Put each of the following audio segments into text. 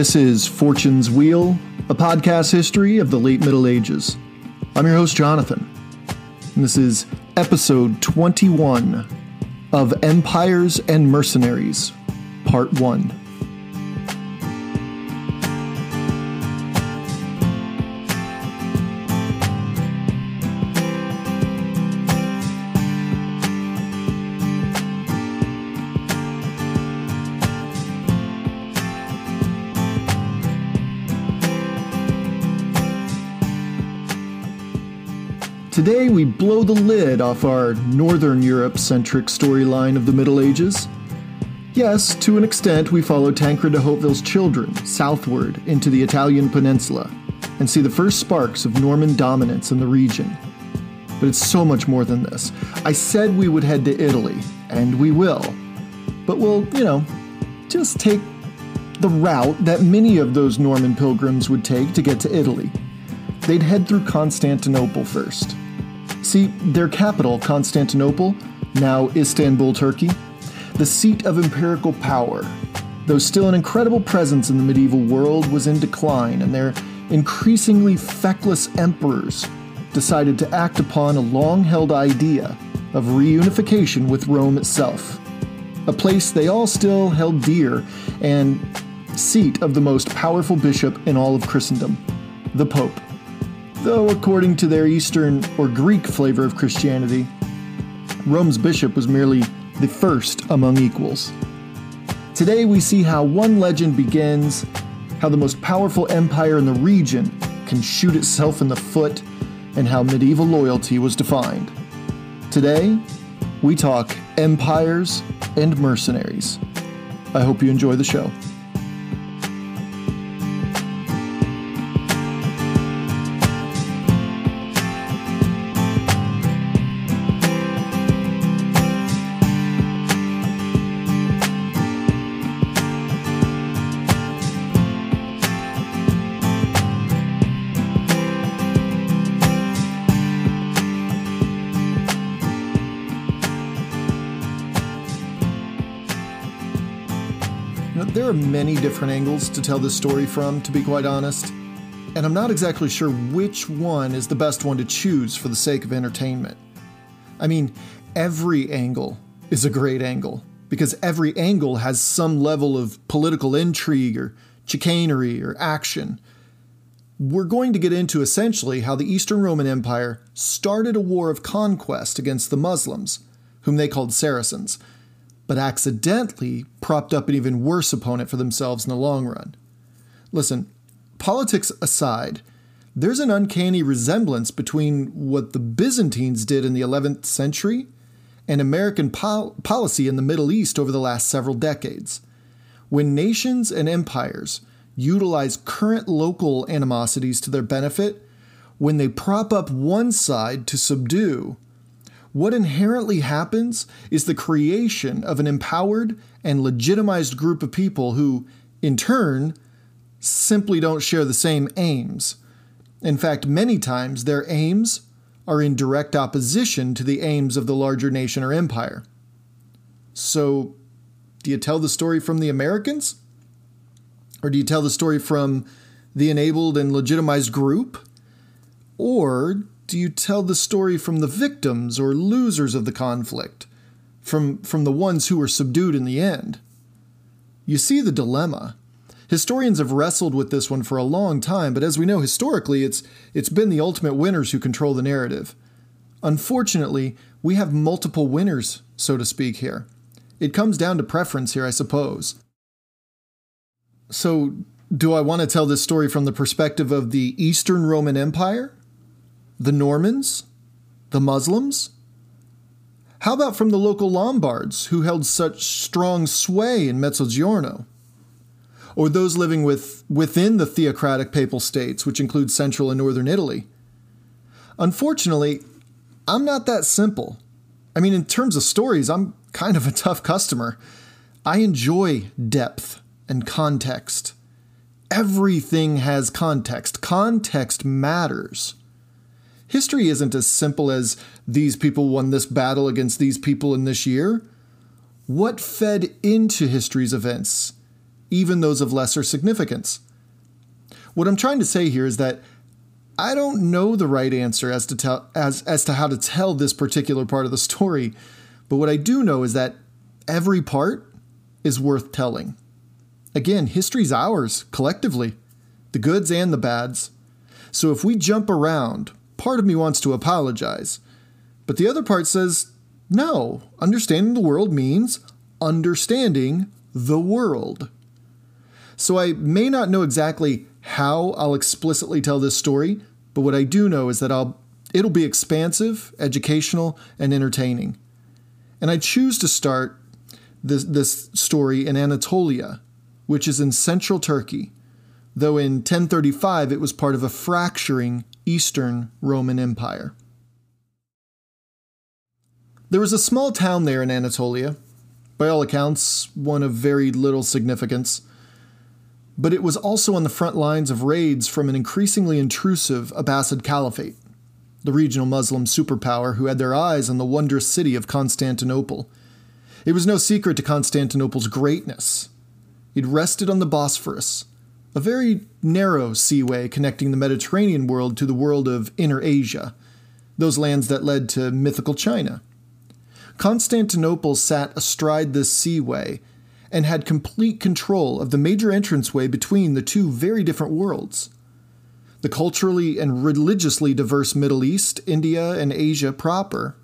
This is Fortune's Wheel, a podcast history of the late Middle Ages. I'm your host, Jonathan, and this is episode 21 of Empires and Mercenaries, Part 1. Today, we blow the lid off our Northern Europe centric storyline of the Middle Ages. Yes, to an extent, we follow Tancred de Hauteville's children southward into the Italian peninsula and see the first sparks of Norman dominance in the region. But it's so much more than this. I said we would head to Italy, and we will. But we'll, you know, just take the route that many of those Norman pilgrims would take to get to Italy. They'd head through Constantinople first. See, their capital, Constantinople, now Istanbul, Turkey, the seat of imperial power, though still an incredible presence in the medieval world, was in decline, and their increasingly feckless emperors decided to act upon a long held idea of reunification with Rome itself, a place they all still held dear and seat of the most powerful bishop in all of Christendom, the Pope though according to their Eastern or Greek flavor of Christianity, Rome's bishop was merely the first among equals. Today we see how one legend begins, how the most powerful empire in the region can shoot itself in the foot, and how medieval loyalty was defined. Today, we talk empires and mercenaries. I hope you enjoy the show. Many different angles to tell this story from, to be quite honest, and I'm not exactly sure which one is the best one to choose for the sake of entertainment. I mean, every angle is a great angle, because every angle has some level of political intrigue or chicanery or action. We're going to get into essentially how the Eastern Roman Empire started a war of conquest against the Muslims, whom they called Saracens but accidentally propped up an even worse opponent for themselves in the long run. Listen, politics aside, there's an uncanny resemblance between what the Byzantines did in the 11th century and American pol- policy in the Middle East over the last several decades. When nations and empires utilize current local animosities to their benefit, when they prop up one side to subdue what inherently happens is the creation of an empowered and legitimized group of people who, in turn, simply don't share the same aims. In fact, many times their aims are in direct opposition to the aims of the larger nation or empire. So, do you tell the story from the Americans? Or do you tell the story from the enabled and legitimized group? Or do you tell the story from the victims or losers of the conflict, from, from the ones who were subdued in the end? You see the dilemma. Historians have wrestled with this one for a long time, but as we know historically, it's, it's been the ultimate winners who control the narrative. Unfortunately, we have multiple winners, so to speak, here. It comes down to preference here, I suppose. So, do I want to tell this story from the perspective of the Eastern Roman Empire? The Normans? The Muslims? How about from the local Lombards, who held such strong sway in Mezzogiorno? Or those living with, within the theocratic papal states, which include central and northern Italy? Unfortunately, I'm not that simple. I mean, in terms of stories, I'm kind of a tough customer. I enjoy depth and context. Everything has context. Context matters history isn't as simple as these people won this battle against these people in this year. What fed into history's events even those of lesser significance. What I'm trying to say here is that I don't know the right answer as to tell as as to how to tell this particular part of the story, but what I do know is that every part is worth telling. Again, history's ours collectively, the goods and the bads. So if we jump around, part of me wants to apologize, but the other part says, no, understanding the world means understanding the world. So I may not know exactly how I'll explicitly tell this story, but what I do know is that I'll it'll be expansive, educational, and entertaining. And I choose to start this, this story in Anatolia, which is in central Turkey, though in 1035 it was part of a fracturing Eastern Roman Empire. There was a small town there in Anatolia, by all accounts, one of very little significance but it was also on the front lines of raids from an increasingly intrusive Abbasid Caliphate, the regional Muslim superpower who had their eyes on the wondrous city of Constantinople. It was no secret to Constantinople's greatness. It rested on the Bosphorus, a very narrow seaway connecting the Mediterranean world to the world of Inner Asia, those lands that led to mythical China. Constantinople sat astride this seaway and had complete control of the major entranceway between the two very different worlds. The culturally and religiously diverse Middle East, India, and Asia proper,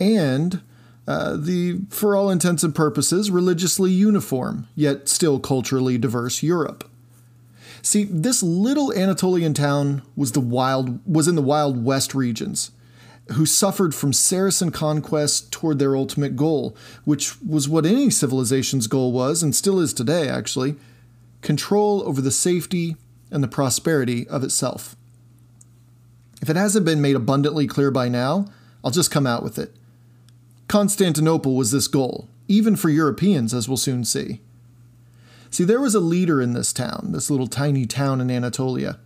and uh, the, for all intents and purposes, religiously uniform, yet still culturally diverse Europe. See, this little Anatolian town was the wild was in the Wild West regions, who suffered from Saracen conquest toward their ultimate goal, which was what any civilization's goal was, and still is today, actually control over the safety and the prosperity of itself. If it hasn't been made abundantly clear by now, I'll just come out with it. Constantinople was this goal, even for Europeans, as we'll soon see. See, there was a leader in this town, this little tiny town in Anatolia.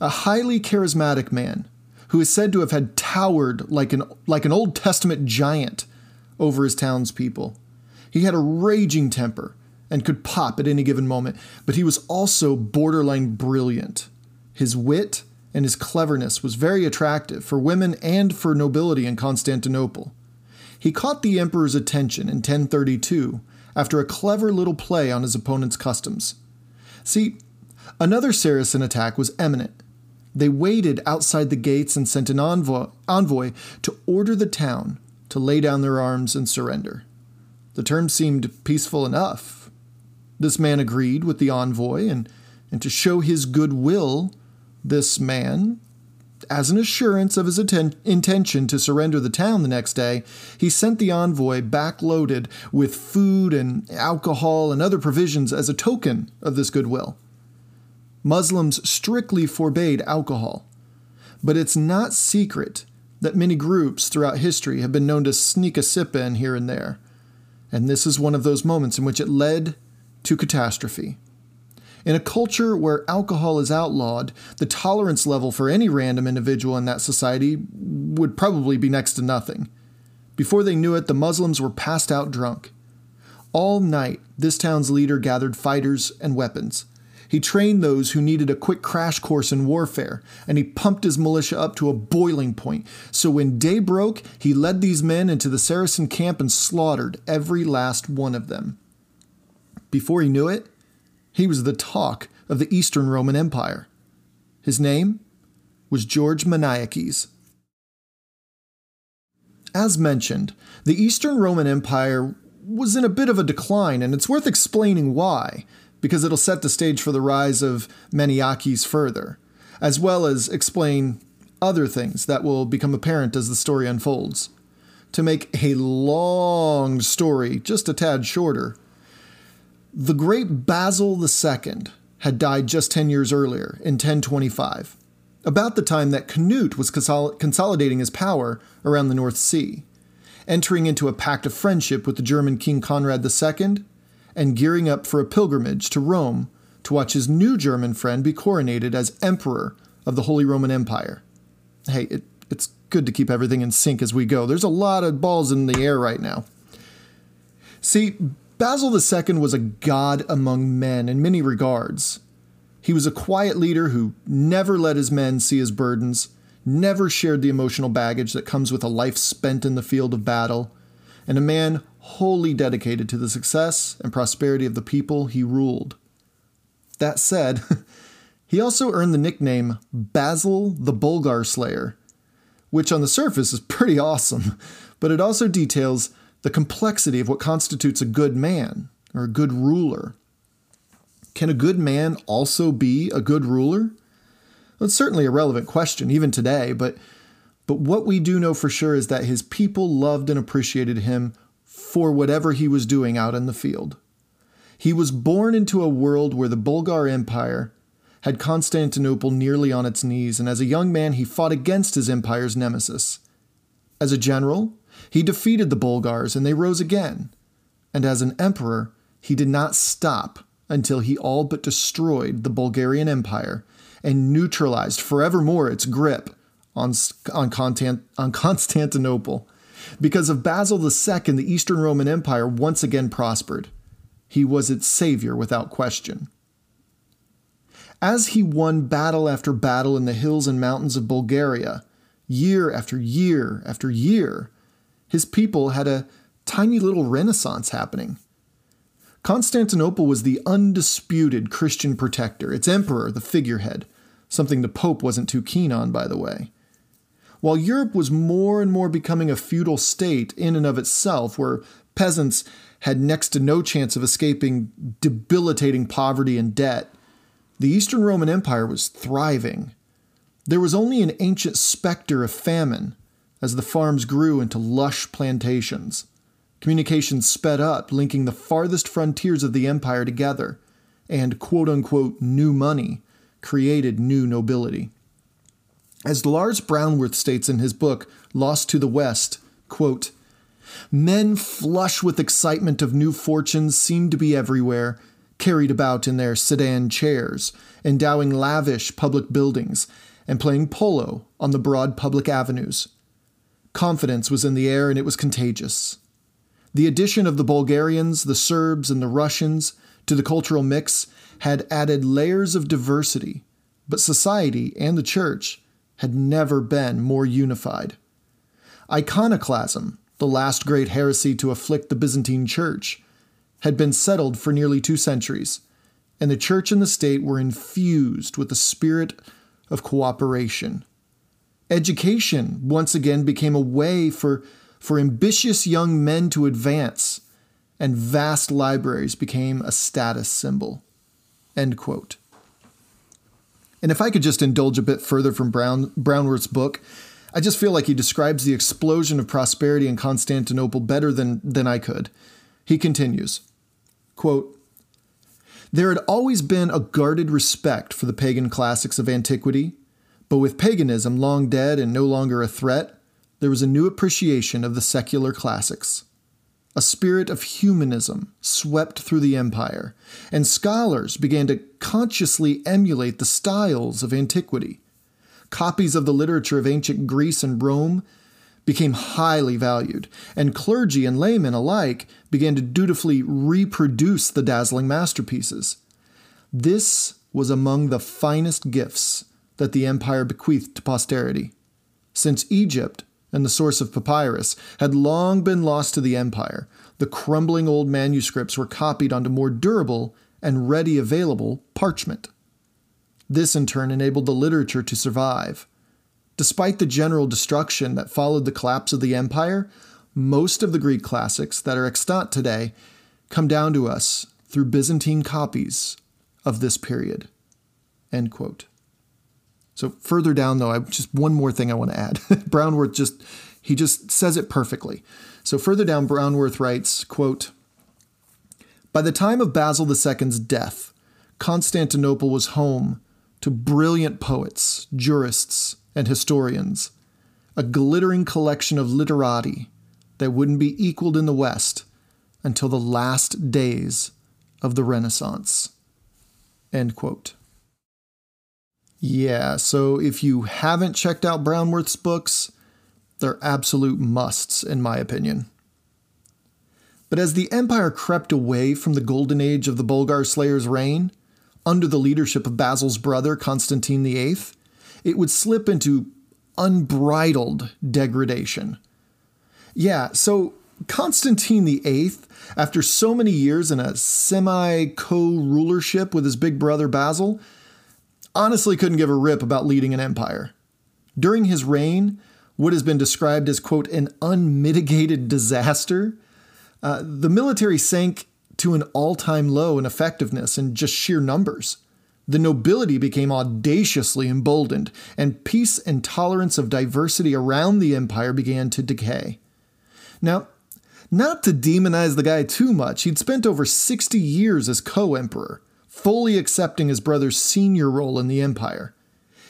A highly charismatic man who is said to have had towered like an, like an Old Testament giant over his townspeople. He had a raging temper and could pop at any given moment, but he was also borderline brilliant. His wit and his cleverness was very attractive for women and for nobility in Constantinople. He caught the emperor's attention in 1032 after a clever little play on his opponent's customs. See, another Saracen attack was imminent, they waited outside the gates and sent an envoy, envoy to order the town to lay down their arms and surrender. The terms seemed peaceful enough. This man agreed with the envoy, and, and to show his goodwill, this man, as an assurance of his atten- intention to surrender the town the next day, he sent the envoy back loaded with food and alcohol and other provisions as a token of this goodwill. Muslims strictly forbade alcohol. But it's not secret that many groups throughout history have been known to sneak a sip in here and there. And this is one of those moments in which it led to catastrophe. In a culture where alcohol is outlawed, the tolerance level for any random individual in that society would probably be next to nothing. Before they knew it, the Muslims were passed out drunk. All night, this town's leader gathered fighters and weapons. He trained those who needed a quick crash course in warfare, and he pumped his militia up to a boiling point. So when day broke, he led these men into the Saracen camp and slaughtered every last one of them. Before he knew it, he was the talk of the Eastern Roman Empire. His name was George Maniakes. As mentioned, the Eastern Roman Empire was in a bit of a decline, and it's worth explaining why because it'll set the stage for the rise of Maniakes further, as well as explain other things that will become apparent as the story unfolds. To make a long story just a tad shorter, the great Basil II had died just 10 years earlier, in 1025, about the time that Canute was consolidating his power around the North Sea, entering into a pact of friendship with the German King Conrad II and gearing up for a pilgrimage to Rome to watch his new German friend be coronated as Emperor of the Holy Roman Empire. Hey, it, it's good to keep everything in sync as we go. There's a lot of balls in the air right now. See, Basil II was a god among men in many regards. He was a quiet leader who never let his men see his burdens, never shared the emotional baggage that comes with a life spent in the field of battle, and a man wholly dedicated to the success and prosperity of the people he ruled. That said, he also earned the nickname Basil the Bulgar Slayer, which on the surface is pretty awesome, but it also details the complexity of what constitutes a good man or a good ruler. Can a good man also be a good ruler? Well, it's certainly a relevant question, even today, but, but what we do know for sure is that his people loved and appreciated him for whatever he was doing out in the field. He was born into a world where the Bulgar Empire had Constantinople nearly on its knees, and as a young man, he fought against his empire's nemesis. As a general, he defeated the Bulgars and they rose again. And as an emperor, he did not stop until he all but destroyed the Bulgarian Empire and neutralized forevermore its grip on, on, Constant, on Constantinople. Because of Basil II, the Eastern Roman Empire once again prospered. He was its savior without question. As he won battle after battle in the hills and mountains of Bulgaria, year after year after year, his people had a tiny little renaissance happening. Constantinople was the undisputed Christian protector, its emperor the figurehead, something the Pope wasn't too keen on, by the way. While Europe was more and more becoming a feudal state in and of itself, where peasants had next to no chance of escaping debilitating poverty and debt, the Eastern Roman Empire was thriving. There was only an ancient specter of famine, as the farms grew into lush plantations. Communications sped up, linking the farthest frontiers of the empire together, and quote unquote new money created new nobility. As Lars Brownworth states in his book, Lost to the West, quote, Men flush with excitement of new fortunes seem to be everywhere, carried about in their sedan chairs, endowing lavish public buildings, and playing polo on the broad public avenues. Confidence was in the air and it was contagious. The addition of the Bulgarians, the Serbs, and the Russians to the cultural mix had added layers of diversity, but society and the church had never been more unified. Iconoclasm, the last great heresy to afflict the Byzantine Church, had been settled for nearly two centuries, and the church and the state were infused with the spirit of cooperation Education once again became a way for, for ambitious young men to advance, and vast libraries became a status symbol. End quote. And if I could just indulge a bit further from Brown, Brownworth's book, I just feel like he describes the explosion of prosperity in Constantinople better than, than I could. He continues, quote, There had always been a guarded respect for the pagan classics of antiquity, but with paganism long dead and no longer a threat, there was a new appreciation of the secular classics. A spirit of humanism swept through the empire, and scholars began to consciously emulate the styles of antiquity. Copies of the literature of ancient Greece and Rome became highly valued, and clergy and laymen alike began to dutifully reproduce the dazzling masterpieces. This was among the finest gifts that the empire bequeathed to posterity. Since Egypt and the source of papyrus had long been lost to the empire, the crumbling old manuscripts were copied onto more durable and ready available parchment. This in turn enabled the literature to survive. Despite the general destruction that followed the collapse of the empire, most of the Greek classics that are extant today come down to us through Byzantine copies of this period. End quote. So further down though, I just one more thing I want to add. Brownworth just he just says it perfectly. So further down Brownworth writes, quote, By the time of Basil II's death, Constantinople was home to brilliant poets, jurists, and historians, a glittering collection of literati that wouldn't be equaled in the West until the last days of the Renaissance. End quote. Yeah, so if you haven't checked out Brownworth's books, they're absolute musts, in my opinion. But as the empire crept away from the golden age of the Bulgar Slayer's reign, under the leadership of Basil's brother Constantine VIII, it would slip into unbridled degradation. Yeah, so Constantine VIII, after so many years in a semi co rulership with his big brother Basil, honestly couldn't give a rip about leading an empire. During his reign, what has been described as, quote, an unmitigated disaster, uh, the military sank to an all time low in effectiveness and just sheer numbers. The nobility became audaciously emboldened, and peace and tolerance of diversity around the empire began to decay. Now, not to demonize the guy too much, he'd spent over 60 years as co emperor, fully accepting his brother's senior role in the empire.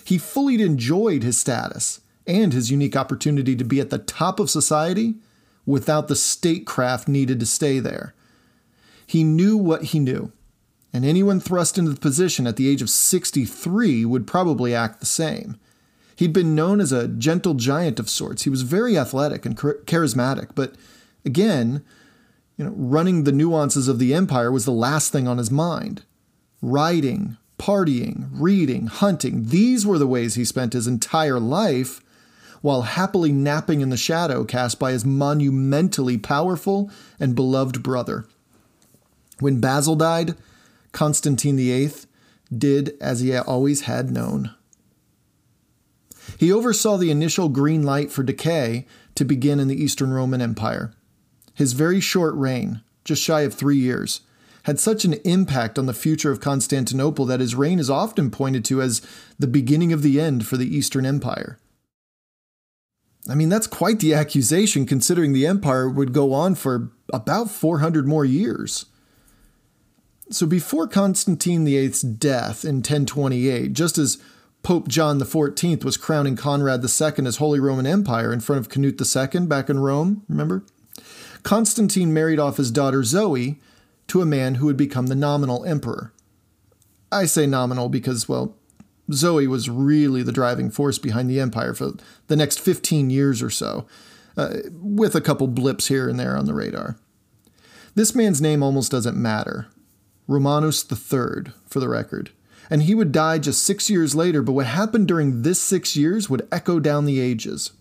He fully enjoyed his status and his unique opportunity to be at the top of society without the statecraft needed to stay there. He knew what he knew, and anyone thrust into the position at the age of 63 would probably act the same. He'd been known as a gentle giant of sorts. He was very athletic and charismatic, but again, you know, running the nuances of the empire was the last thing on his mind. Riding, partying, reading, hunting, these were the ways he spent his entire life while happily napping in the shadow cast by his monumentally powerful and beloved brother. When Basil died, Constantine VIII did as he always had known. He oversaw the initial green light for decay to begin in the Eastern Roman Empire. His very short reign, just shy of three years, had such an impact on the future of Constantinople that his reign is often pointed to as the beginning of the end for the Eastern Empire. I mean, that's quite the accusation considering the empire would go on for about 400 more years. So before Constantine VIII's death in 1028, just as Pope John XIV was crowning Conrad II as Holy Roman Empire in front of Canute II back in Rome, remember? Constantine married off his daughter Zoe to a man who would become the nominal emperor. I say nominal because, well, Zoe was really the driving force behind the empire for the next 15 years or so, uh, with a couple blips here and there on the radar. This man's name almost doesn't matter. Romanus III, for the record and he would die just six years later, but what happened during this six years would echo down the ages.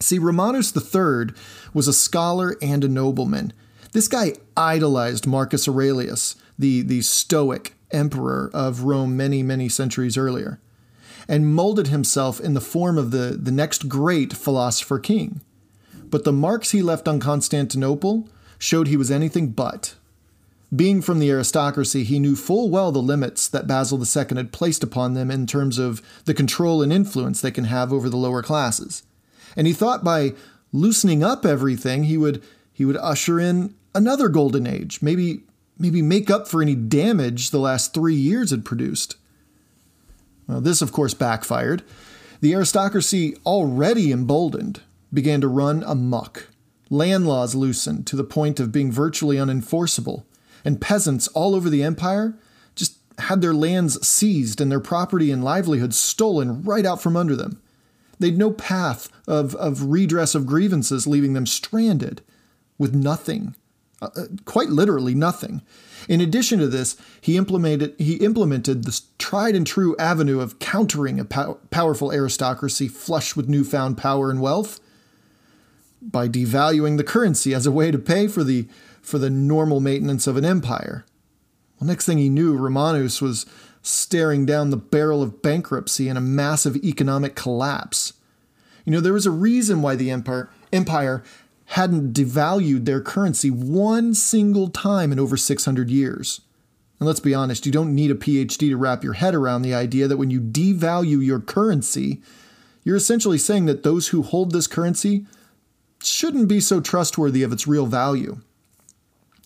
See, Romanus III was a scholar and a nobleman. This guy idolized Marcus Aurelius, the, the Stoic emperor of Rome many, many centuries earlier, and molded himself in the form of the, the next great philosopher king. But the marks he left on Constantinople showed he was anything but. Being from the aristocracy, he knew full well the limits that Basil II had placed upon them in terms of the control and influence they can have over the lower classes. And he thought by loosening up everything, he would he would usher in another golden age, maybe maybe make up for any damage the last 3 years had produced. Well, this of course backfired. The aristocracy, already emboldened, began to run amuck. Land laws loosened to the point of being virtually unenforceable and peasants all over the empire just had their lands seized and their property and livelihood stolen right out from under them. They'd no path of, of redress of grievances, leaving them stranded with nothing, uh, uh quite literally nothing. In addition to this, he implemented he implemented this tried and true avenue of countering a pow- powerful aristocracy flush with newfound power and wealth by devaluing the currency as a way to pay for the for the normal maintenance of an empire. Well, next thing he knew, Romanus was staring down the barrel of bankruptcy and a massive economic collapse. You know, there was a reason why the empire, empire hadn't devalued their currency one single time in over 600 years. And let's be honest, you don't need a PhD to wrap your head around the idea that when you devalue your currency, you're essentially saying that those who hold this currency shouldn't be so trustworthy of its real value.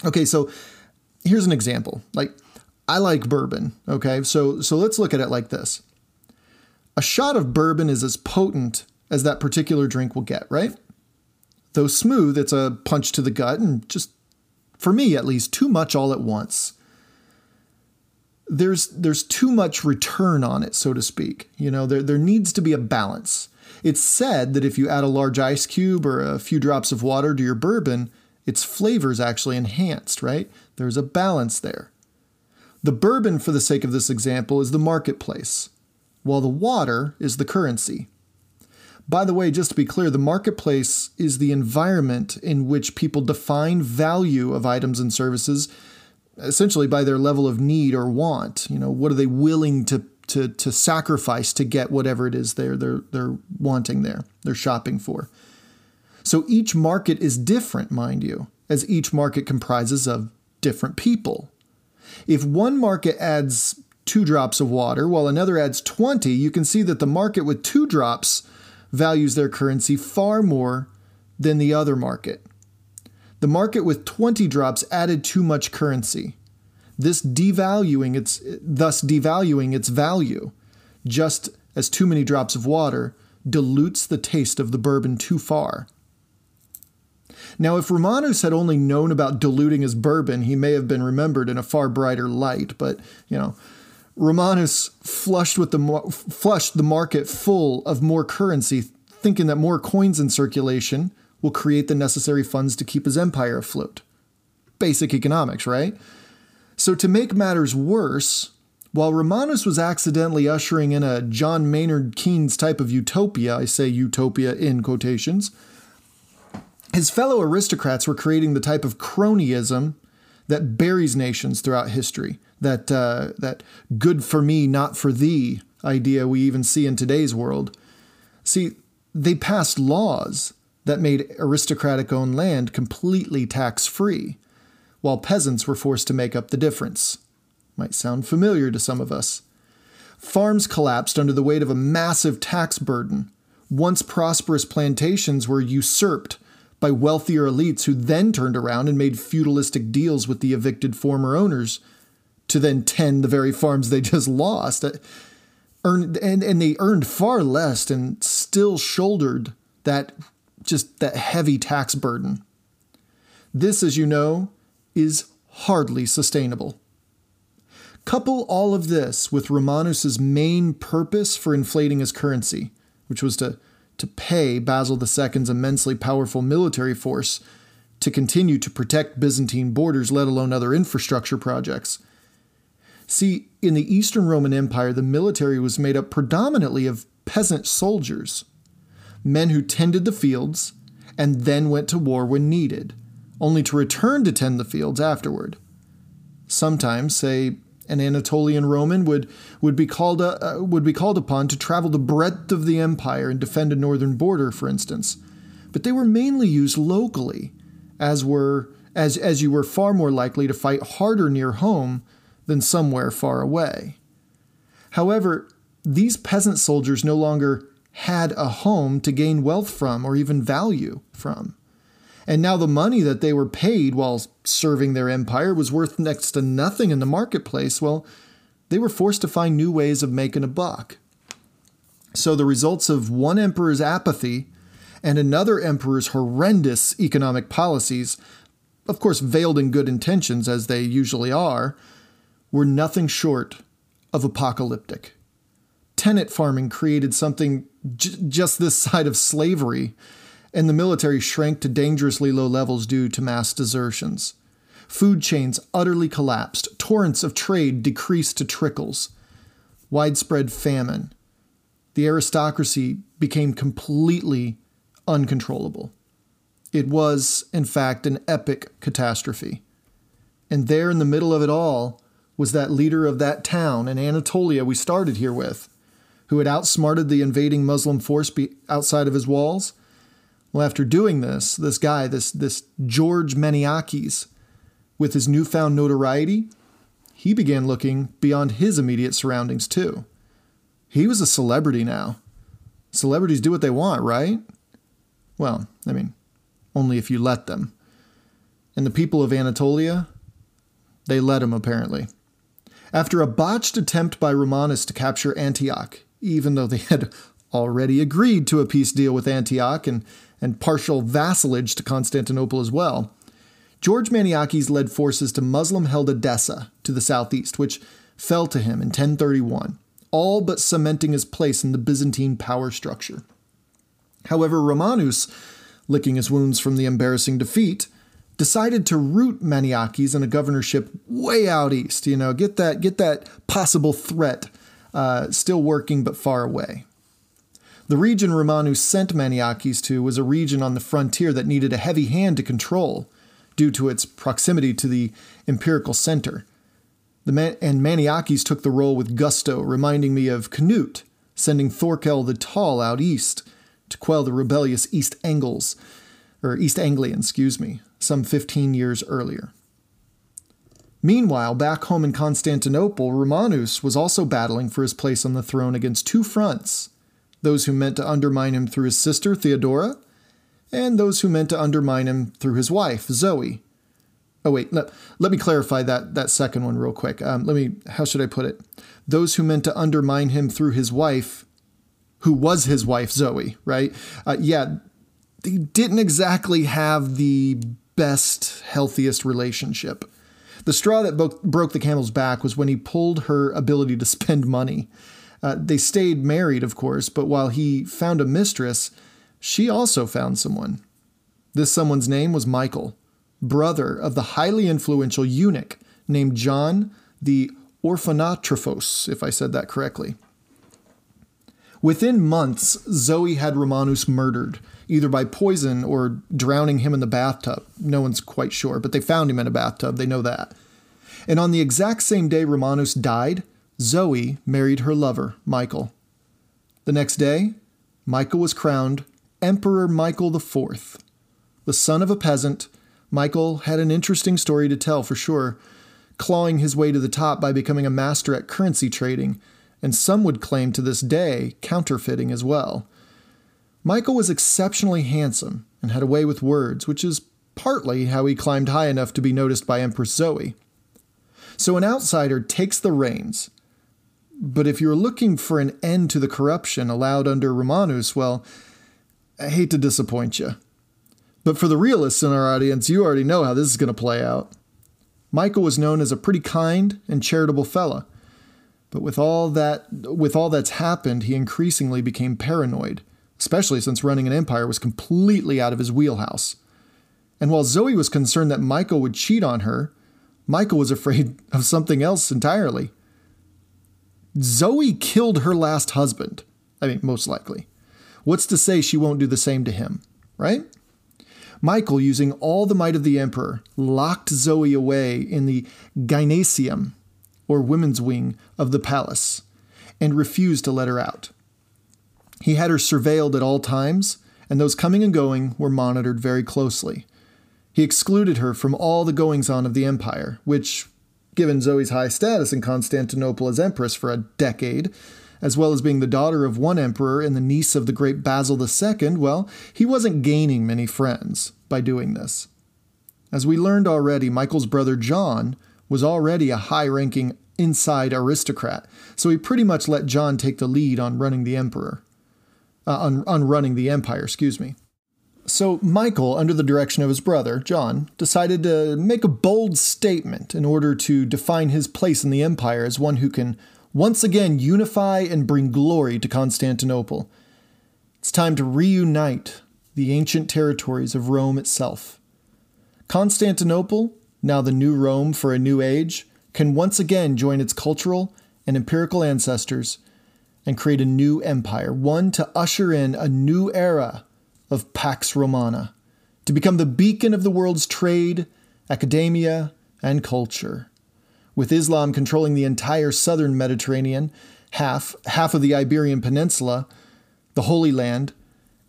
Okay, so here's an example. Like I like bourbon, okay? So so let's look at it like this. A shot of bourbon is as potent as that particular drink will get, right? Though smooth, it's a punch to the gut and just for me at least too much all at once. There's there's too much return on it, so to speak. You know, there there needs to be a balance. It's said that if you add a large ice cube or a few drops of water to your bourbon, its flavor is actually enhanced, right? There's a balance there. The bourbon, for the sake of this example, is the marketplace, while the water is the currency. By the way, just to be clear, the marketplace is the environment in which people define value of items and services essentially by their level of need or want. You know, what are they willing to to to sacrifice to get whatever it is they're they're they're wanting there, they're shopping for. So each market is different, mind you, as each market comprises of different people. If one market adds two drops of water while another adds 20, you can see that the market with two drops values their currency far more than the other market. The market with 20 drops added too much currency, this devaluing its thus devaluing its value, just as too many drops of water dilutes the taste of the bourbon too far. Now, if Romanus had only known about diluting his bourbon, he may have been remembered in a far brighter light. But you know, Romanus flushed with the flushed the market full of more currency, thinking that more coins in circulation will create the necessary funds to keep his empire afloat. Basic economics, right? So, to make matters worse, while Romanus was accidentally ushering in a John Maynard Keynes type of utopia, I say utopia in quotations, his fellow aristocrats were creating the type of cronyism that buries nations throughout history. That uh, that good for me, not for thee idea we even see in today's world. See, they passed laws that made aristocratic owned land completely tax free while peasants were forced to make up the difference. Might sound familiar to some of us. Farms collapsed under the weight of a massive tax burden. Once prosperous plantations were usurped by wealthier elites who then turned around and made feudalistic deals with the evicted former owners to then tend the very farms they just lost. Earned, and, and they earned far less and still shouldered that just that heavy tax burden. This, as you know, is hardly sustainable. Couple all of this with Romanus's main purpose for inflating his currency, which was to, to pay Basil II's immensely powerful military force to continue to protect Byzantine borders, let alone other infrastructure projects. See, in the Eastern Roman Empire, the military was made up predominantly of peasant soldiers, men who tended the fields and then went to war when needed only to return to tend the fields afterward. Sometimes, say, an Anatolian Roman would, would, be called a, uh, would be called upon to travel the breadth of the empire and defend a northern border, for instance. But they were mainly used locally, as were as, as you were far more likely to fight harder near home than somewhere far away. However, these peasant soldiers no longer had a home to gain wealth from or even value from. And now the money that they were paid while serving their empire was worth next to nothing in the marketplace. Well, they were forced to find new ways of making a buck. So the results of one emperor's apathy and another emperor's horrendous economic policies, of course veiled in good intentions as they usually are, were nothing short of apocalyptic. Tenant farming created something j- just this side of slavery and the military shrank to dangerously low levels due to mass desertions. Food chains utterly collapsed, torrents of trade decreased to trickles, widespread famine. The aristocracy became completely uncontrollable. It was, in fact, an epic catastrophe. And there in the middle of it all was that leader of that town in Anatolia we started here with, who had outsmarted the invading Muslim force outside of his walls well, after doing this, this guy, this, this George Maniakes, with his newfound notoriety, he began looking beyond his immediate surroundings too. He was a celebrity now. Celebrities do what they want, right? Well, I mean, only if you let them. And the people of Anatolia, they let him apparently. After a botched attempt by Romanus to capture Antioch, even though they had already agreed to a peace deal with Antioch and and partial vassalage to Constantinople as well. George Maniakes led forces to Muslim held Edessa to the southeast, which fell to him in 1031, all but cementing his place in the Byzantine power structure. However, Romanus, licking his wounds from the embarrassing defeat, decided to root Maniakes in a governorship way out east. You know, get that get that possible threat uh, still working but far away. The region Romanus sent Maniakes to was a region on the frontier that needed a heavy hand to control due to its proximity to the imperial center. The Man- and Maniakes took the role with gusto, reminding me of Canute sending Thorkel the Tall out east to quell the rebellious East Angles, or East Anglians, excuse me, some 15 years earlier. Meanwhile, back home in Constantinople, Romanus was also battling for his place on the throne against two fronts those who meant to undermine him through his sister, Theodora, and those who meant to undermine him through his wife, Zoe. Oh, wait, let, let me clarify that, that second one real quick. Um, let me, how should I put it? Those who meant to undermine him through his wife, who was his wife, Zoe, right? Uh, yeah, they didn't exactly have the best, healthiest relationship. The straw that broke the camel's back was when he pulled her ability to spend money. Uh, they stayed married, of course, but while he found a mistress, she also found someone. This someone's name was Michael, brother of the highly influential eunuch named John the Orphanotrophos, if I said that correctly. Within months, Zoe had Romanus murdered, either by poison or drowning him in the bathtub. No one's quite sure, but they found him in a bathtub, they know that. And on the exact same day Romanus died, Zoe married her lover, Michael. The next day, Michael was crowned Emperor Michael IV. The son of a peasant, Michael had an interesting story to tell for sure, clawing his way to the top by becoming a master at currency trading and some would claim to this day counterfeiting as well. Michael was exceptionally handsome and had a way with words, which is partly how he climbed high enough to be noticed by Empress Zoe. So an outsider takes the reins. But if you're looking for an end to the corruption allowed under Romanus, well, I hate to disappoint you. But for the realists in our audience, you already know how this is going to play out. Michael was known as a pretty kind and charitable fella but with all that with all that's happened, he increasingly became paranoid, especially since running an empire was completely out of his wheelhouse. And while Zoe was concerned that Michael would cheat on her, Michael was afraid of something else entirely. Zoe killed her last husband. I mean, most likely. What's to say she won't do the same to him, right? Michael, using all the might of the emperor, locked Zoe away in the gymnasium or women's wing of the palace, and refused to let her out. He had her surveilled at all times, and those coming and going were monitored very closely. He excluded her from all the goings on of the empire, which, given Zoe's high status in Constantinople as empress for a decade, as well as being the daughter of one emperor and the niece of the great Basil II, well, he wasn't gaining many friends by doing this. As we learned already, Michael's brother John was already a high ranking inside aristocrat, so he pretty much let John take the lead on running the emperor. Uh, on, on running the empire, excuse me. So Michael, under the direction of his brother, John, decided to make a bold statement in order to define his place in the empire as one who can once again unify and bring glory to Constantinople. It's time to reunite the ancient territories of Rome itself. Constantinople, now the new Rome for a new age, can once again join its cultural and empirical ancestors and create a new empire, one to usher in a new era of Pax Romana, to become the beacon of the world's trade, academia, and culture. With Islam controlling the entire southern Mediterranean, half, half of the Iberian Peninsula, the Holy Land,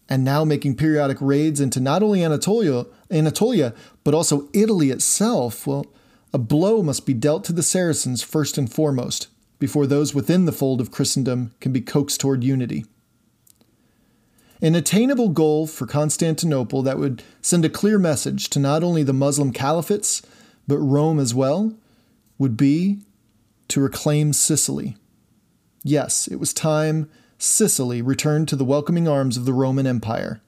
and now making periodic raids into not only Anatolia, Anatolia but also Italy itself, well, a blow must be dealt to the Saracens first and foremost, before those within the fold of Christendom can be coaxed toward unity. An attainable goal for Constantinople that would send a clear message to not only the Muslim caliphates, but Rome as well, would be to reclaim Sicily. Yes, it was time Sicily returned to the welcoming arms of the Roman Empire,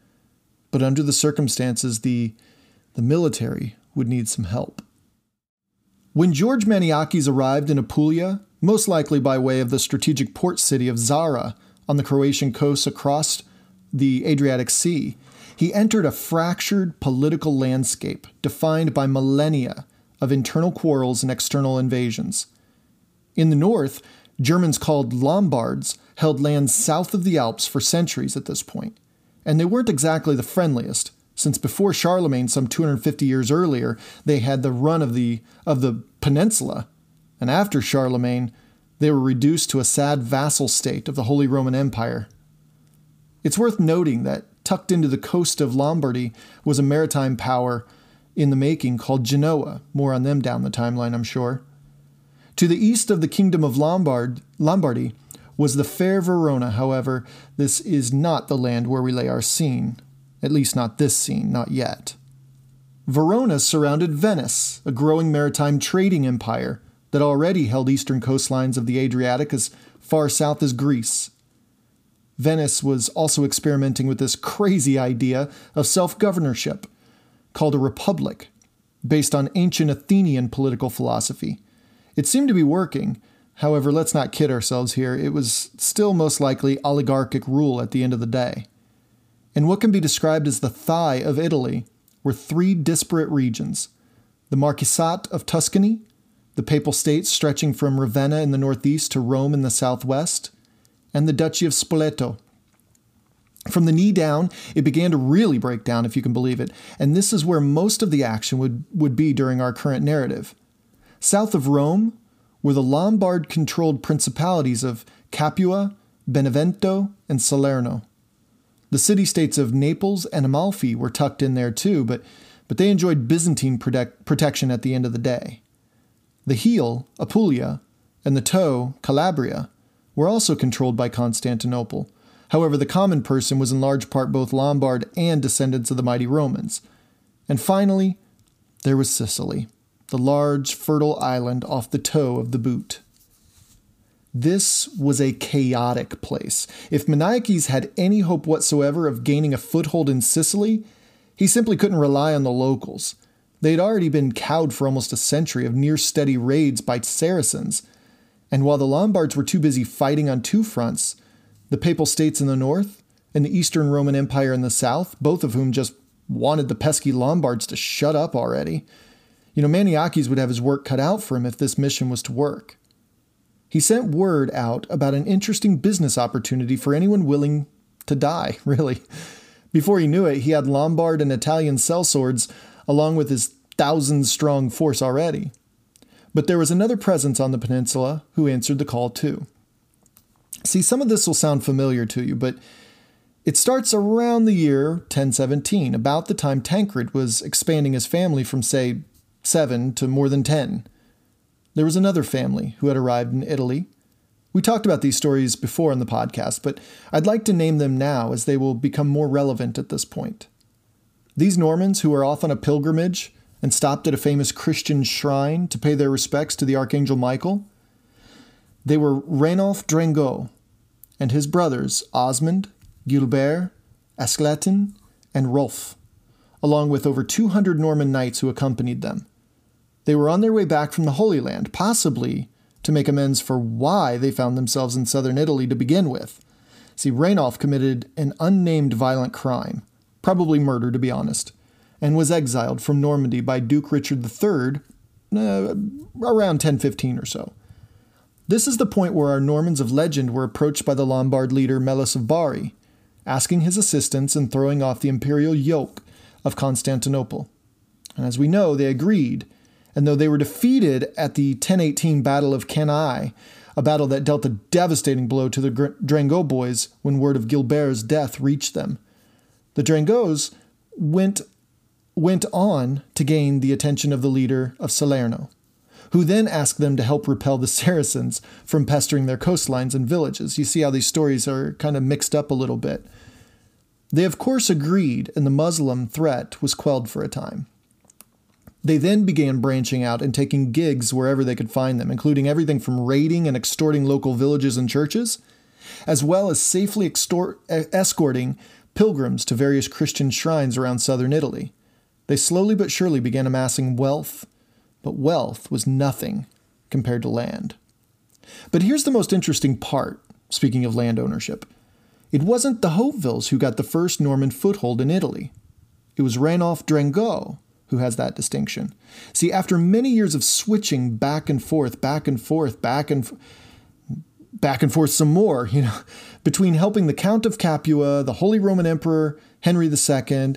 but under the circumstances, the, the military would need some help. When George Maniakes arrived in Apulia, most likely by way of the strategic port city of Zara on the Croatian coast across the Adriatic Sea, he entered a fractured political landscape defined by millennia of internal quarrels and external invasions. In the north, Germans called Lombards held lands south of the Alps for centuries at this point, and they weren't exactly the friendliest, since before Charlemagne, some 250 years earlier, they had the run of the, of the peninsula, and after Charlemagne, they were reduced to a sad vassal state of the Holy Roman Empire. It's worth noting that tucked into the coast of Lombardy was a maritime power in the making called Genoa. More on them down the timeline, I'm sure. To the east of the kingdom of Lombard, Lombardy was the fair Verona, however, this is not the land where we lay our scene. At least not this scene, not yet. Verona surrounded Venice, a growing maritime trading empire that already held eastern coastlines of the Adriatic as far south as Greece. Venice was also experimenting with this crazy idea of self governorship, called a republic, based on ancient Athenian political philosophy. It seemed to be working. However, let's not kid ourselves here. It was still most likely oligarchic rule at the end of the day. In what can be described as the thigh of Italy were three disparate regions the Marquisate of Tuscany, the Papal States stretching from Ravenna in the northeast to Rome in the southwest, and the Duchy of Spoleto. From the knee down, it began to really break down, if you can believe it, and this is where most of the action would, would be during our current narrative. South of Rome were the Lombard controlled principalities of Capua, Benevento, and Salerno. The city states of Naples and Amalfi were tucked in there too, but, but they enjoyed Byzantine protect, protection at the end of the day. The heel, Apulia, and the toe, Calabria, were also controlled by Constantinople. However, the common person was in large part both Lombard and descendants of the mighty Romans. And finally, there was Sicily, the large, fertile island off the toe of the boot. This was a chaotic place. If Maniakes had any hope whatsoever of gaining a foothold in Sicily, he simply couldn't rely on the locals. They had already been cowed for almost a century of near steady raids by Saracens, and while the Lombards were too busy fighting on two fronts, the Papal States in the north and the Eastern Roman Empire in the south, both of whom just wanted the pesky Lombards to shut up already, you know, Maniakes would have his work cut out for him if this mission was to work he sent word out about an interesting business opportunity for anyone willing to die, really. Before he knew it, he had Lombard and Italian sellswords along with his thousand strong force already. But there was another presence on the peninsula who answered the call too. See, some of this will sound familiar to you, but it starts around the year 1017, about the time Tancred was expanding his family from, say, seven to more than ten. There was another family who had arrived in Italy. We talked about these stories before in the podcast, but I'd like to name them now as they will become more relevant at this point. These Normans, who were off on a pilgrimage and stopped at a famous Christian shrine to pay their respects to the Archangel Michael, they were Rainulf Drengot and his brothers Osmond, Gilbert, Ascletin, and Rolf, along with over 200 Norman knights who accompanied them. They were on their way back from the Holy Land, possibly to make amends for why they found themselves in southern Italy to begin with. See, Rainulf committed an unnamed violent crime, probably murder to be honest, and was exiled from Normandy by Duke Richard III uh, around 1015 or so. This is the point where our Normans of legend were approached by the Lombard leader Melus of Bari, asking his assistance in throwing off the imperial yoke of Constantinople. And as we know, they agreed and though they were defeated at the 1018 Battle of Cannae, a battle that dealt a devastating blow to the Drengot boys when word of Gilbert's death reached them, the Drengots went, went on to gain the attention of the leader of Salerno, who then asked them to help repel the Saracens from pestering their coastlines and villages. You see how these stories are kind of mixed up a little bit. They, of course, agreed, and the Muslim threat was quelled for a time. They then began branching out and taking gigs wherever they could find them, including everything from raiding and extorting local villages and churches, as well as safely extort, escorting pilgrims to various Christian shrines around southern Italy. They slowly but surely began amassing wealth, but wealth was nothing compared to land. But here's the most interesting part, speaking of land ownership. It wasn't the Hautevilles who got the first Norman foothold in Italy. It was Rainulf Drengot who has that distinction. See, after many years of switching back and forth, back and forth, back and f- back and forth some more, you know, between helping the Count of Capua, the Holy Roman Emperor Henry II,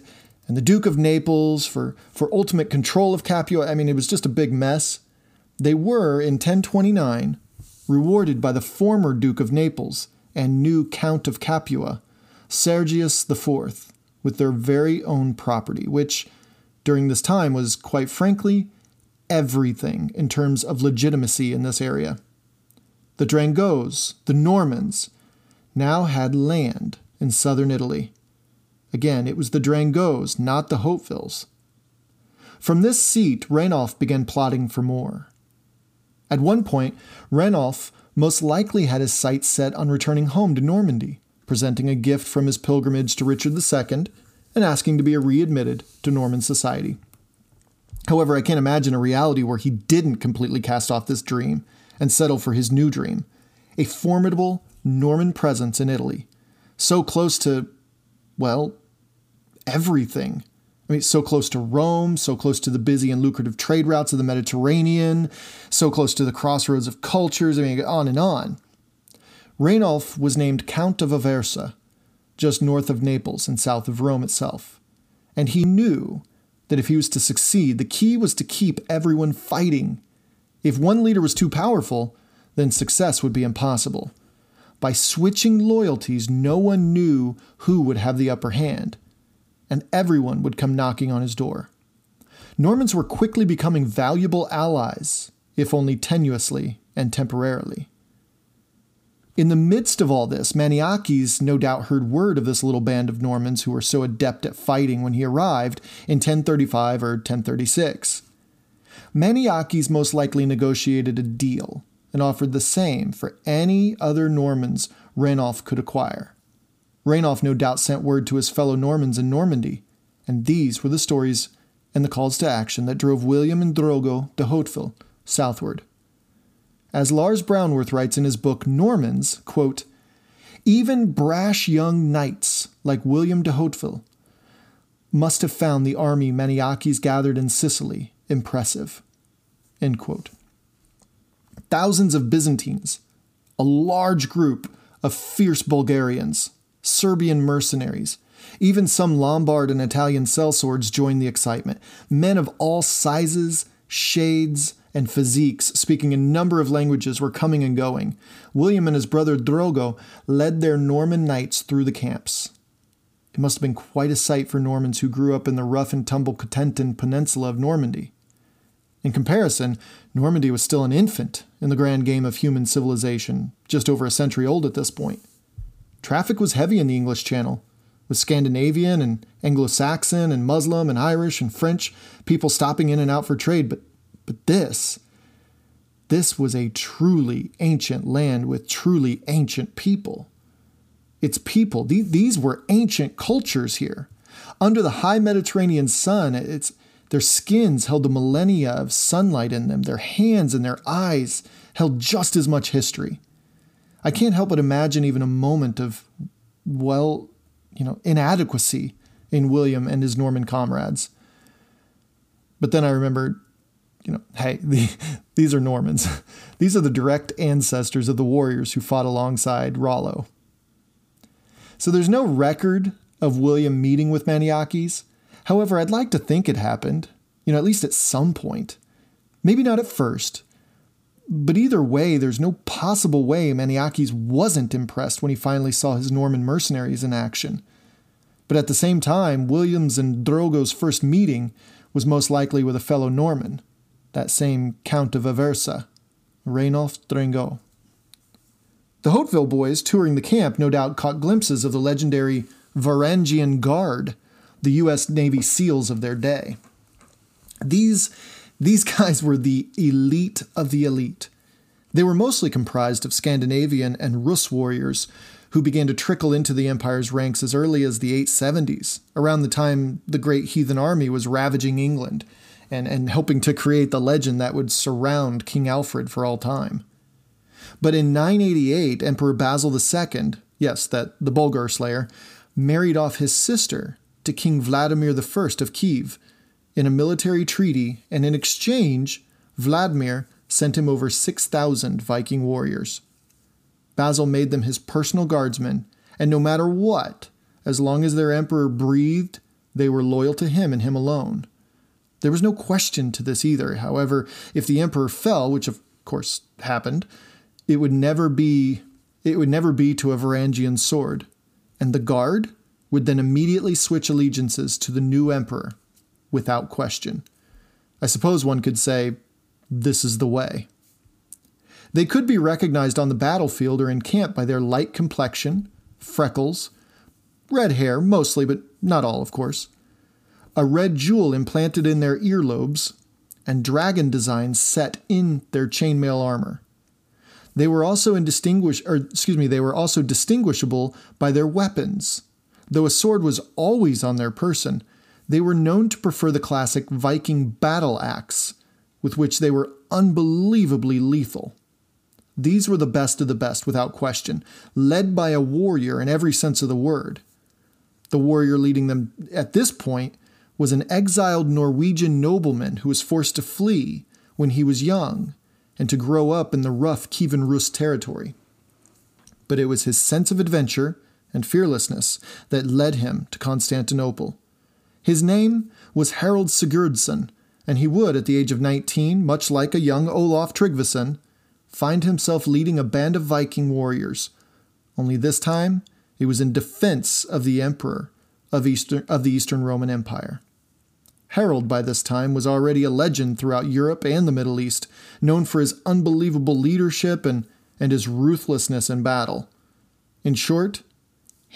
and the Duke of Naples for, for ultimate control of Capua. I mean, it was just a big mess. They were, in 1029, rewarded by the former Duke of Naples and new Count of Capua, Sergius IV, with their very own property, which, during this time, was quite frankly everything in terms of legitimacy in this area. The Drengots, the Normans, now had land in southern Italy. Again, it was the Drengots, not the Hautevilles. From this seat, Rainulf began plotting for more. At one point, Rainulf most likely had his sights set on returning home to Normandy, presenting a gift from his pilgrimage to Richard II and asking to be readmitted to Norman society. However, I can't imagine a reality where he didn't completely cast off this dream and settle for his new dream a formidable Norman presence in Italy, so close to, well, everything I mean, so close to Rome, so close to the busy and lucrative trade routes of the Mediterranean, so close to the crossroads of cultures, I mean, on and on. Rainulf was named Count of Aversa, just north of Naples and south of Rome itself. And he knew that if he was to succeed, the key was to keep everyone fighting. If one leader was too powerful, then success would be impossible. By switching loyalties, no one knew who would have the upper hand and everyone would come knocking on his door. Normans were quickly becoming valuable allies, if only tenuously and temporarily. In the midst of all this, Maniakes no doubt heard word of this little band of Normans who were so adept at fighting when he arrived in 1035 or 1036. Maniakes most likely negotiated a deal and offered the same for any other Normans Rainulf could acquire. Rainulf no doubt sent word to his fellow Normans in Normandy, and these were the stories and the calls to action that drove William and Drogo de Hauteville southward. As Lars Brownworth writes in his book Normans, quote, even brash young knights like William de Hauteville must have found the army Maniakes gathered in Sicily impressive. Thousands of Byzantines, a large group of fierce Bulgarians, Serbian mercenaries. Even some Lombard and Italian sellswords joined the excitement. Men of all sizes, shades, and physiques, speaking a number of languages, were coming and going. William and his brother Drogo led their Norman knights through the camps. It must have been quite a sight for Normans who grew up in the rough and tumble Cotentin Peninsula of Normandy. In comparison, Normandy was still an infant in the grand game of human civilization, just over a century old at this point. Traffic was heavy in the English Channel, with Scandinavian and Anglo Saxon and Muslim and Irish and French people stopping in and out for trade. But, but this, this was a truly ancient land with truly ancient people. Its people, these were ancient cultures here. Under the high Mediterranean sun, it's, their skins held a millennia of sunlight in them. Their hands and their eyes held just as much history. I can't help but imagine even a moment of, well, you know, inadequacy in William and his Norman comrades. But then I remembered, you know, hey, the, these are Normans. these are the direct ancestors of the warriors who fought alongside Rollo. So there's no record of William meeting with Maniakes. However, I'd like to think it happened, you know, at least at some point. Maybe not at first, but either way, there's no possible way Maniakes wasn't impressed when he finally saw his Norman mercenaries in action. But at the same time, Williams and Drogo's first meeting was most likely with a fellow Norman, that same Count of Aversa, Rainulf Drengot. The Hauteville boys touring the camp no doubt caught glimpses of the legendary Varangian Guard, the U.S. Navy SEALs of their day. These these guys were the elite of the elite. They were mostly comprised of Scandinavian and Rus warriors who began to trickle into the empire's ranks as early as the 870s, around the time the great heathen army was ravaging England and, and helping to create the legend that would surround King Alfred for all time. But in 988, Emperor Basil II yes, that the Bulgar slayer, married off his sister to King Vladimir I of Kiev in a military treaty, and in exchange, Vladimir sent him over 6,000 Viking warriors. Basil made them his personal guardsmen, and no matter what, as long as their emperor breathed, they were loyal to him and him alone. There was no question to this either. However, if the emperor fell, which of course happened, it would never be it would never be to a Varangian sword, and the guard would then immediately switch allegiances to the new emperor without question. I suppose one could say, this is the way. They could be recognized on the battlefield or in camp by their light complexion, freckles, red hair, mostly, but not all, of course, a red jewel implanted in their earlobes, and dragon designs set in their chainmail armor. They were also indistinguish or excuse me, they were also distinguishable by their weapons. Though a sword was always on their person, they were known to prefer the classic Viking battle axe, with which they were unbelievably lethal. These were the best of the best, without question, led by a warrior in every sense of the word. The warrior leading them at this point was an exiled Norwegian nobleman who was forced to flee when he was young and to grow up in the rough Kievan Rus territory. But it was his sense of adventure and fearlessness that led him to Constantinople. His name was Harold Sigurdsson, and he would, at the age of 19, much like a young Olaf Tryggvason, find himself leading a band of Viking warriors. Only this time, it was in defense of the emperor of, Eastern, of the Eastern Roman Empire. Harold, by this time, was already a legend throughout Europe and the Middle East, known for his unbelievable leadership and, and his ruthlessness in battle. In short,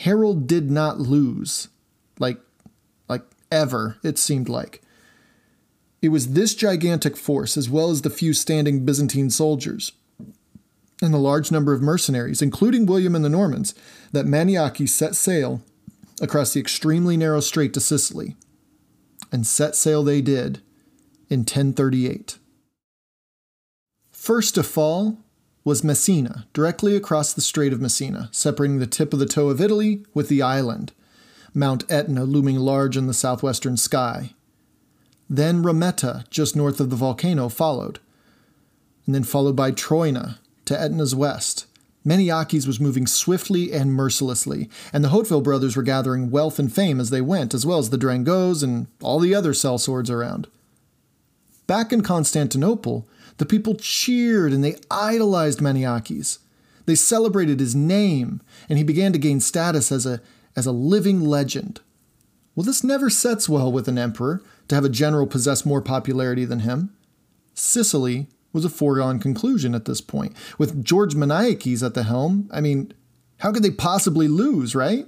Harold did not lose. Like, like ever, it seemed like. It was this gigantic force, as well as the few standing Byzantine soldiers, and the large number of mercenaries, including William and the Normans, that Maniakes set sail across the extremely narrow strait to Sicily. And set sail they did in 1038. First to fall was Messina, directly across the Strait of Messina, separating the tip of the toe of Italy with the island, Mount Etna looming large in the southwestern sky. Then Rametta, just north of the volcano, followed, and then followed by Troina to Etna's west. Maniakes was moving swiftly and mercilessly, and the Hauteville brothers were gathering wealth and fame as they went, as well as the Drengots and all the other sellswords around. Back in Constantinople, the people cheered and they idolized Maniakes. They celebrated his name, and he began to gain status as a, as a living legend. Well, this never sets well with an emperor to have a general possess more popularity than him. Sicily was a foregone conclusion at this point. With George Maniakes at the helm, I mean, how could they possibly lose, right?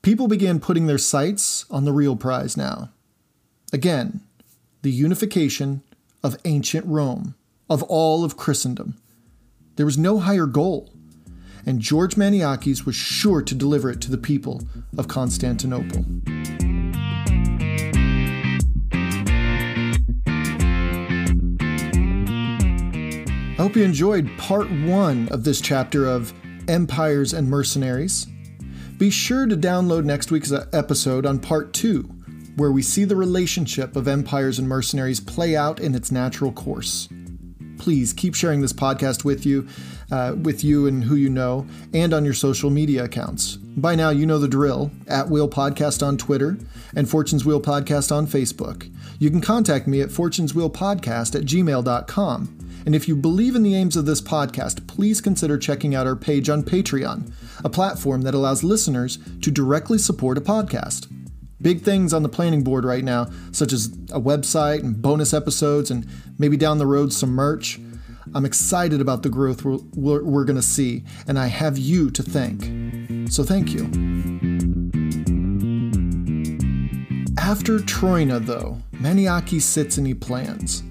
People began putting their sights on the real prize now. Again, the unification of ancient Rome, of all of Christendom. There was no higher goal, and George Maniakes was sure to deliver it to the people of Constantinople. I hope you enjoyed part one of this chapter of Empires and Mercenaries. Be sure to download next week's episode on part two, where we see the relationship of empires and mercenaries play out in its natural course. Please keep sharing this podcast with you, uh, with you and who you know, and on your social media accounts. By now, you know the drill at Wheel Podcast on Twitter and Fortune's Wheel Podcast on Facebook. You can contact me at fortuneswheelpodcast at gmail.com. And if you believe in the aims of this podcast, please consider checking out our page on Patreon, a platform that allows listeners to directly support a podcast. Big things on the planning board right now, such as a website and bonus episodes, and maybe down the road some merch. I'm excited about the growth we're, we're, going to see, and I have you to thank. So thank you. After Troina, though, Maniakes sits and he plans.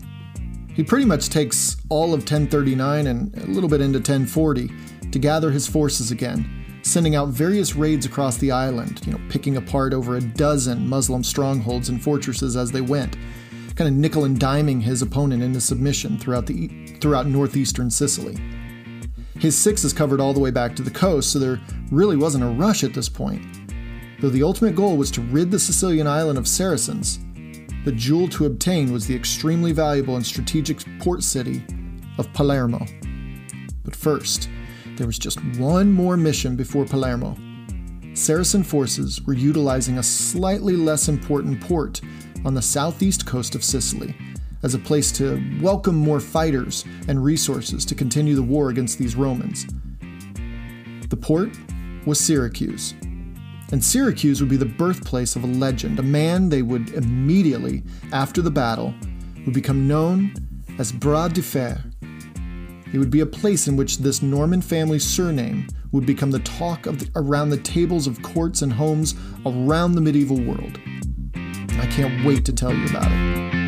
He pretty much takes all of 1039 and a little bit into 1040 to gather his forces again, sending out various raids across the island, you know, picking apart over a dozen Muslim strongholds and fortresses as they went, kind of nickel and diming his opponent into submission throughout the throughout northeastern Sicily. His sixes covered all the way back to the coast, so there really wasn't a rush at this point. Though the ultimate goal was to rid the Sicilian island of Saracens, the jewel to obtain was the extremely valuable and strategic port city of Palermo. But first, there was just one more mission before Palermo. Saracen forces were utilizing a slightly less important port on the southeast coast of Sicily as a place to welcome more fighters and resources to continue the war against these Romans. The port was Syracuse. And Syracuse would be the birthplace of a legend, a man they would immediately, after the battle, would become known as Bras de Fer. It would be a place in which this Norman family surname would become the talk of the, around the tables of courts and homes around the medieval world. I can't wait to tell you about it.